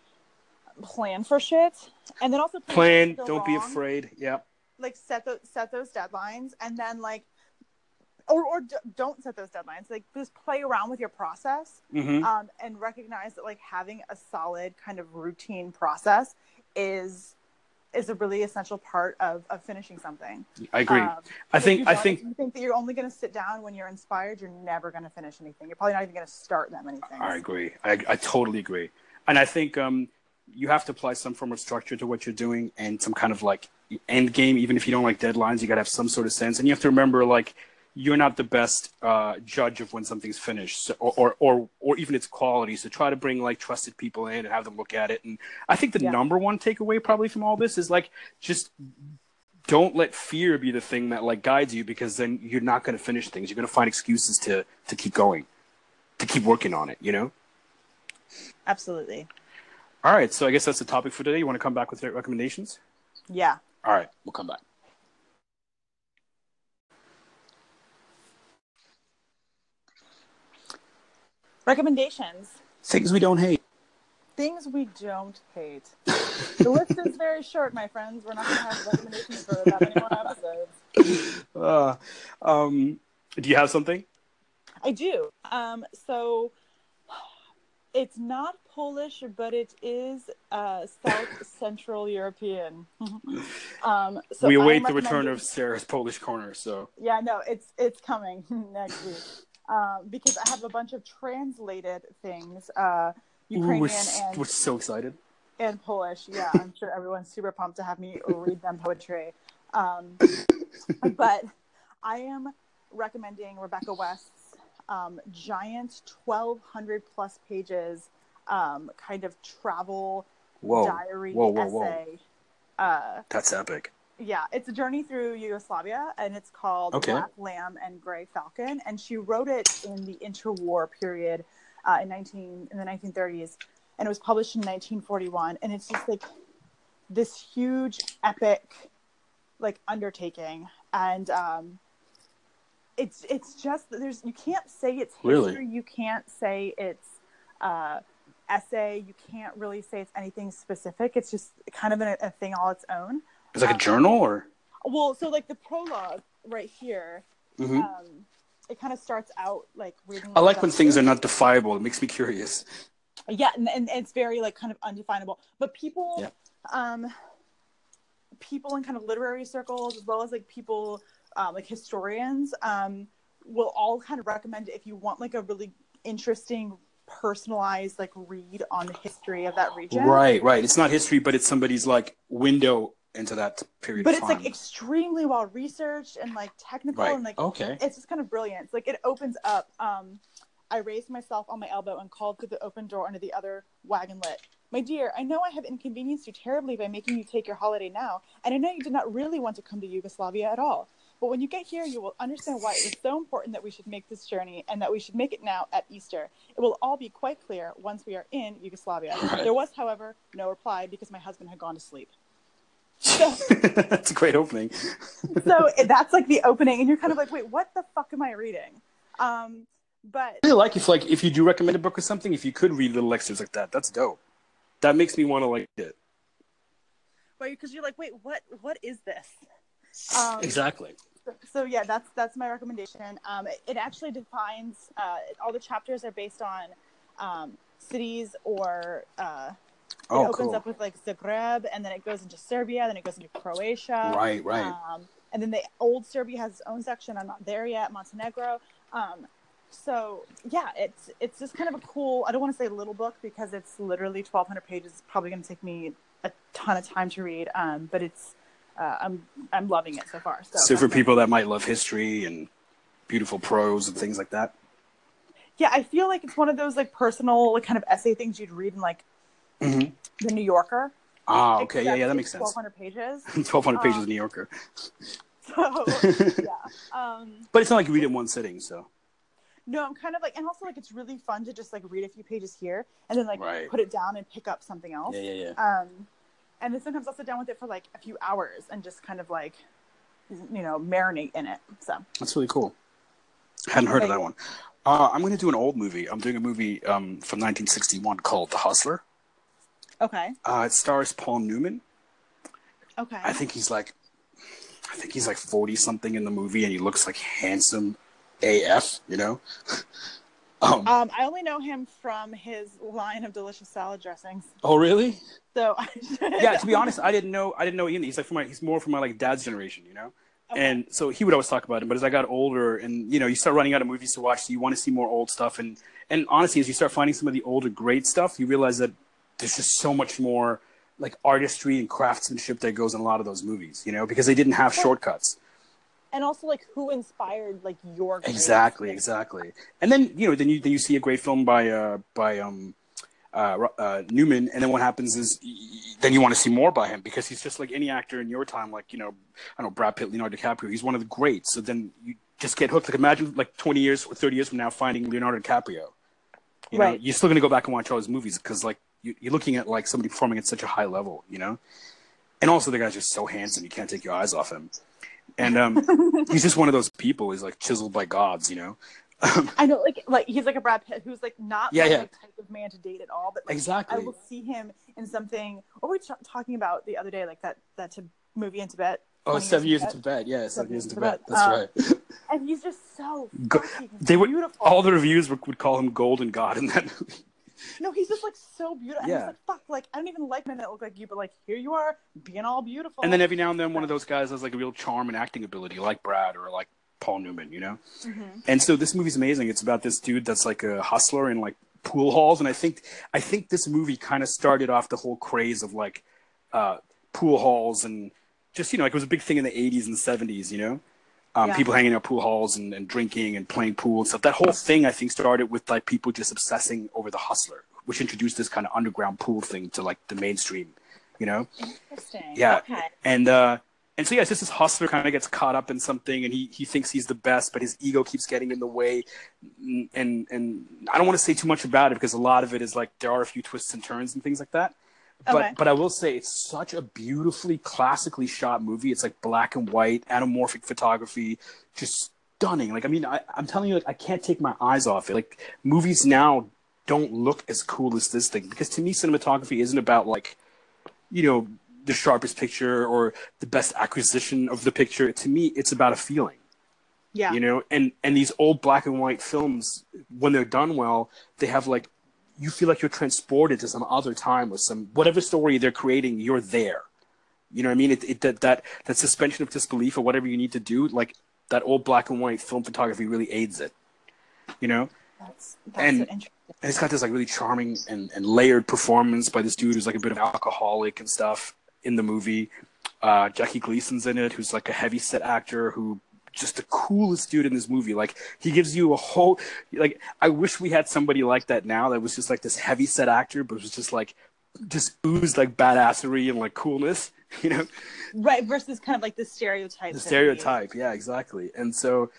plan for shit, and then also Plan. go Don't be afraid. Yeah. Like set those set those deadlines, and then like. Or, or d- don't set those deadlines. Like just play around with your process, hmm um, and recognize that like having a solid kind of routine process is is a really essential part of, of finishing something. I agree. Um, I think. I think. you think that you're only going to sit down when you're inspired. You're never going to finish anything. You're probably not even going to start that many things. I agree. I, I totally agree. And I think um, you have to apply some form of structure to what you're doing and some kind of like end game. Even if you don't like deadlines, you got to have some sort of sense. And you have to remember, like, you're not the best uh, judge of when something's finished, so, or, or or or even its quality. So try to bring like trusted people in and have them look at it. And I think the Yeah. number one takeaway probably from all this is like just don't let fear be the thing that like guides you because then you're not going to finish things. You're going to find excuses to to keep going, to keep working on it. You know. Absolutely. All right, so I guess that's the topic for today. You want to come back with recommendations? Yeah. All right, we'll come back. Recommendations. Things we don't hate. Things we don't hate. the list is very short, my friends. We're not going to have recommendations for that many more episodes. Uh, um, do you have something? I do. Um, so it's not Polish, but it is uh, South Central European. um, so we await the return of Sarah's Polish corner. So Yeah, no, it's it's coming next week um, because I have a bunch of translated things, uh, Ooh, Ukrainian we're, s- and we're so excited. and Polish. Yeah, I'm sure everyone's super pumped to have me read them poetry. Um, but I am recommending Rebecca West's um, giant 1,200 plus pages um, kind of travel Whoa, diary whoa, whoa, essay. Uh, that's epic. yeah, it's a journey through Yugoslavia, and it's called Okay. Black Lamb and Gray Falcon. And she wrote it in the interwar period uh, in nineteen in the nineteen thirties, and it was published in nineteen forty one. And it's just like this huge epic, like undertaking, and um, it's it's just there's you can't say it's history, Really? you can't say it's uh, essay, you can't really say it's anything specific. It's just kind of a, a thing all its own. It's like a Um, journal, or Well, so like the prologue right here, Mhm. um, it kind of starts out like reading. I like when things are not defiable. It makes me curious. Yeah, and, and it's very like kind of undefinable. But people, Yeah. um, people in kind of literary circles as well as like people, um, like historians, um, will all kind of recommend if you want like a really interesting, personalized like read on the history of that region. Right, right. It's not history, but it's somebody's like window into that period. But of it's time. like extremely well researched and like technical right. and like okay. it's just kind of brilliant. It's like it opens up. Um, I raised myself on my elbow and called through the open door into the other wagon lit. My dear, I know I have inconvenienced you terribly by making you take your holiday now, and I know you did not really want to come to Yugoslavia at all. But when you get here, you will understand why it was so important that we should make this journey and that we should make it now at Easter. It will all be quite clear once we are in Yugoslavia. Right. There was, however, no reply because my husband had gone to sleep. So, That's a great opening. so that's like the opening, and you're kind of like, wait, what the fuck am I reading? Um, but I really like if like if you do recommend a book or something, if you could read little extras like that, that's dope. That makes me want to like it. Right, because you're like, wait, what? What is this? Um, exactly. So yeah, that's that's my recommendation. Um, it, it actually defines uh, all the chapters are based on um, cities or uh, it Oh, opens cool. up with like Zagreb, and then it goes into Serbia, then it goes into Croatia. Right, right. Um, and then the old Serbia has its own section. I'm not there yet. Montenegro. Um, so yeah, it's it's just kind of a cool. I don't want to say little book because it's literally 1,200 pages. It's probably going to take me a ton of time to read. Um, but it's uh, I'm I'm loving it so far. So, so for people that might love history and beautiful prose and things like that. yeah, I feel like it's one of those like personal like kind of essay things you'd read in like Mhm. the New Yorker. Ah, okay, yeah, yeah, that makes sense. 1,200 pages. Twelve hundred pages Um, of New Yorker, So yeah. Um, but it's not like you read it in one sitting. So No, I'm kind of like, and also like it's really fun to just like read a few pages here and then like Right. put it down and pick up something else. yeah, yeah, yeah. Um, and then sometimes I'll sit down with it for like a few hours and just kind of like, you know, marinate in it. So That's really cool. I hadn't heard of that one. Uh, I'm going to do an old movie. I'm doing a movie um, from 1961 called The Hustler. okay, Uh, it stars Paul Newman. okay, I think he's like, I think he's like 40 something in the movie, and he looks like handsome AF. You know. um, um, I only know him from his line of delicious salad dressings. oh really? So I Yeah. To be honest, I didn't know. I didn't know Ian. He's like from my. He's more from my like dad's generation. You know. Okay. And so he would always talk about him. But as I got older, and you know, you start running out of movies to watch, so you want to see more old stuff. And and honestly, as you start finding some of the older great stuff, you realize that there's just so much more like artistry and craftsmanship that goes in a lot of those movies. You know, because they didn't have shortcuts. And also like who inspired like your Exactly, exactly. And then you know, then you then you see a great film by uh by um uh, uh Newman, and then what happens is then you want to see more by him because he's just like any actor in your time, like you know, I don't know Brad Pitt, Leonardo DiCaprio. He's one of the greats. So then you just get hooked. Like imagine like twenty years or thirty years from now finding Leonardo DiCaprio. You know, Right. you're still going to go back and watch all his movies because like you, you're looking at like somebody performing at such a high level, you know. And also the guy's just so handsome, you can't take your eyes off him. And um, he's just one of those people. He's like chiseled by gods, you know. I know, like, like he's like a Brad Pitt who's like not Yeah, yeah. like, type of man to date at all. But like, exactly. I will see him in something. What were we t- talking about the other day? Like that that to movie in Tibet. Oh, seven years in Tibet. Yeah, seven years in Tibet. Tibet. That's Um, right. and he's just so Go- they were- beautiful. All the reviews would, would call him Golden God in that movie. No, he's just like so beautiful. And Yeah. yeah. like, fuck, like I don't even like men that look like you, but like here you are being all beautiful. And then every now and then, one of those guys has like a real charm and acting ability, like Brad or like Paul Newman, you know. Mhm. And so this movie's amazing. It's about this dude that's like a hustler in like pool halls, and I think I think this movie kind of started off the whole craze of like uh, pool halls and just you know like it was a big thing in the '80s and '70s, you know. Um, Yeah. People hanging out pool halls and, and drinking and playing pool and stuff. That whole thing, I think, started with like people just obsessing over the hustler, which introduced this kind of underground pool thing to like the mainstream, you know Interesting. Yeah. Okay. and uh and so yeah, it's just this hustler kind of gets caught up in something, and he he thinks he's the best, but his ego keeps getting in the way, and and I don't want to say too much about it because a lot of it is like there are a few twists and turns and things like that. But Okay. but I will say it's such a beautifully classically shot movie. It's like black and white, anamorphic photography, just stunning. Like I mean, I, I'm telling you, like I can't take my eyes off it. Like movies now don't look as cool as this thing because to me, cinematography isn't about like you know the sharpest picture or the best acquisition of the picture to me it's about a feeling Yeah. you know and and these old black and white films when they're done well they have like you feel like you're transported to some other time or some whatever story they're creating you're there you know what i mean it, it that that that suspension of disbelief or whatever you need to do like that old black and white film photography really aids it you know That's that's And- an interesting. and it's got this like really charming and, and layered performance by this dude who's like a bit of alcoholic and stuff in the movie. Uh, Jackie Gleason's in it, who's like a heavy set actor who just the coolest dude in this movie. Like he gives you a whole like I wish we had somebody like that now that was just like this heavy set actor, but was just like just oozed like badassery and like coolness, you know? Right versus kind of like the stereotype. the stereotype yeah exactly and so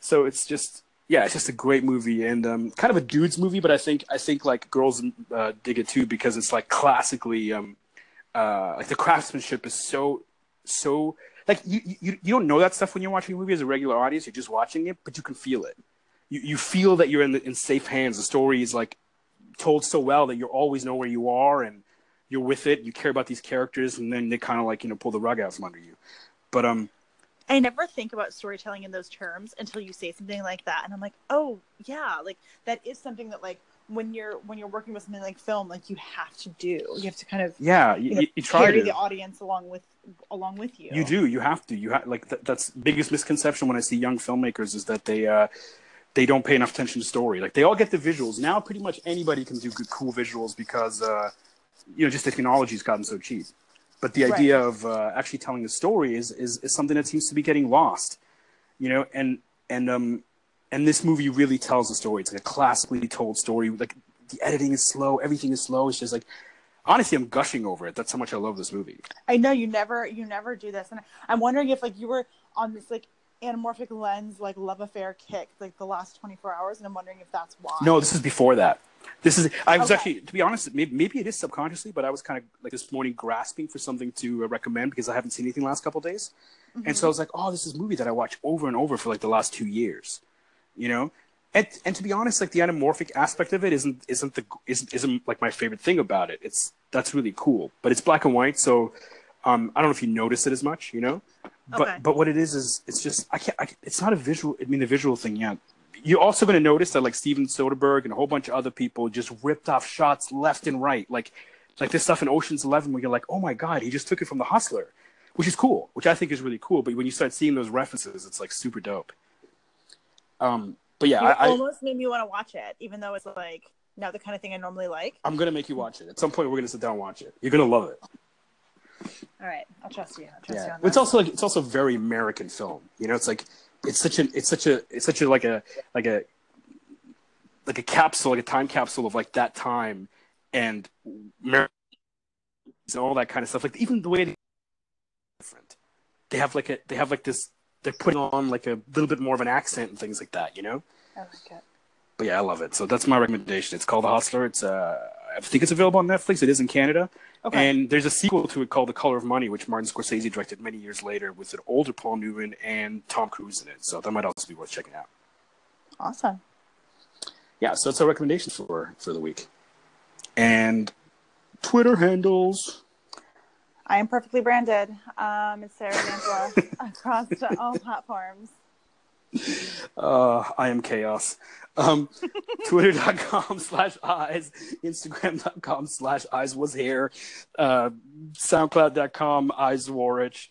so it's just yeah it's just a great movie and um kind of a dude's movie but i think i think like girls uh, dig it too because it's like classically um uh like the craftsmanship is so so like you you, you don't know that stuff when you're watching a movie as a regular audience. You're just watching it but you can feel it. You, you feel that you're in the, in safe hands. The story is like told so well that you always know where you are and you're with it. You care about these characters and then they kind of like you know pull the rug out from under you. But um I never think about storytelling in those terms until you say something like that, and I'm like, oh yeah, like that is something that like when you're when you're working with something like film, like you have to do. You have to kind of Yeah, you, you know, you, try carry to. the audience along with along with you. You do. You have to. You have like th- that's biggest misconception when I see young filmmakers is that they uh, they don't pay enough attention to story. Like they all get the visuals now. Pretty much anybody can do good, cool visuals because uh, you know just the technology's gotten so cheap. But the Right. idea of uh, actually telling the story is, is is something that seems to be getting lost. You know, and and um and this movie really tells the story. It's like a classically told story. Like the editing is slow, everything is slow. It's just like honestly, I'm gushing over it. That's how much I love this movie. I know you never you never do this, and I'm wondering if like you were on this like anamorphic lens like love affair kick like the last 24 hours, and I'm wondering if that's why. No, this is before that. This is. I was Okay. actually, to be honest, maybe, maybe it is subconsciously, but I was kind of like this morning grasping for something to uh, recommend because I haven't seen anything last couple of days, and so I was like, oh, this is a movie that I watch over and over for like the last two years, you know. And, and to be honest, like the anamorphic aspect of it isn't isn't the isn't, isn't like my favorite thing about it. It's that's really cool, but it's black and white, so um, I don't know if you notice it as much, you know. But Okay. but what it is is it's just I can't. I, it's not a visual. I mean, the visual thing, yeah. You're also going to notice that like Steven Soderbergh and a whole bunch of other people just ripped off shots left and right, like like this stuff in Ocean's Eleven where you're like, oh my god, he just took it from The Hustler, which is cool, which I think is really cool. But when you start seeing those references, it's like super dope. Um, but yeah, you I, I, almost made me want to watch it, even though it's like not the kind of thing I normally like. I'm gonna make you watch it at some point. We're gonna sit down and watch it. You're gonna love it. All right, I'll trust you. I'll trust you Yeah, on it's also like it's also a very American film. You know, it's like it's such a it's such a it's such a like a like a like a capsule, like a time capsule of like that time and and all that kind of stuff. Like even the way they different. They have like a they have like this. They're putting on like a little bit more of an accent and things like that. You know. I like it. But yeah, I love it. So that's my recommendation. It's called The Hustler. It's uh, I think it's available on Netflix. It is in Canada. Okay. And there's a sequel to it called The Color of Money, which Martin Scorsese directed many years later with an older Paul Newman and Tom Cruise in it. So that might also be worth checking out. Awesome. Yeah, so that's our recommendation for for the week. And Twitter handles. I am perfectly branded. Um, it's Sarah Angela across all platforms. Uh, I am chaos. Um, Twitter.com slash eyes, Instagram.com slash eyes was here, uh, SoundCloud.com eyes warrich.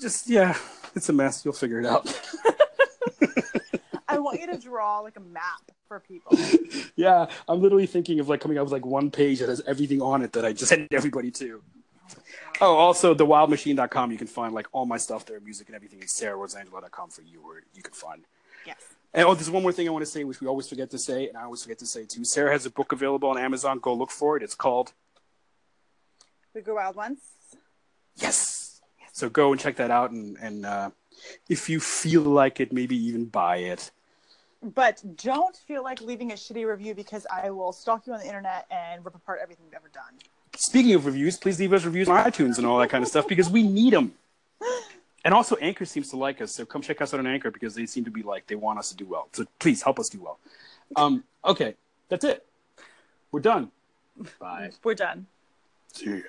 Just, yeah, it's a mess. You'll figure it out. I want you to draw like a map for people. yeah, I'm literally thinking of like coming up with like one page that has everything on it that I just send everybody to. Oh, also thewildmachine.com. You can find like all my stuff there, music and everything. It's sarahrosangela.com for you, where you can find. Yes. And oh, there's one more thing I want to say, which we always forget to say, and I always forget to say too. Sarah has a book available on Amazon. Go look for it. It's called We Grew Wild Once. Yes. So go and check that out, and and uh, if you feel like it, maybe even buy it. But don't feel like leaving a shitty review because I will stalk you on the internet and rip apart everything you've ever done. Speaking of reviews, please leave us reviews on iTunes and all that kind of stuff because we need them. And also, Anchor seems to like us, so come check us out on Anchor because they seem to be like they want us to do well. So please help us do well. Um, okay, that's it. We're done. Bye. We're done. See ya.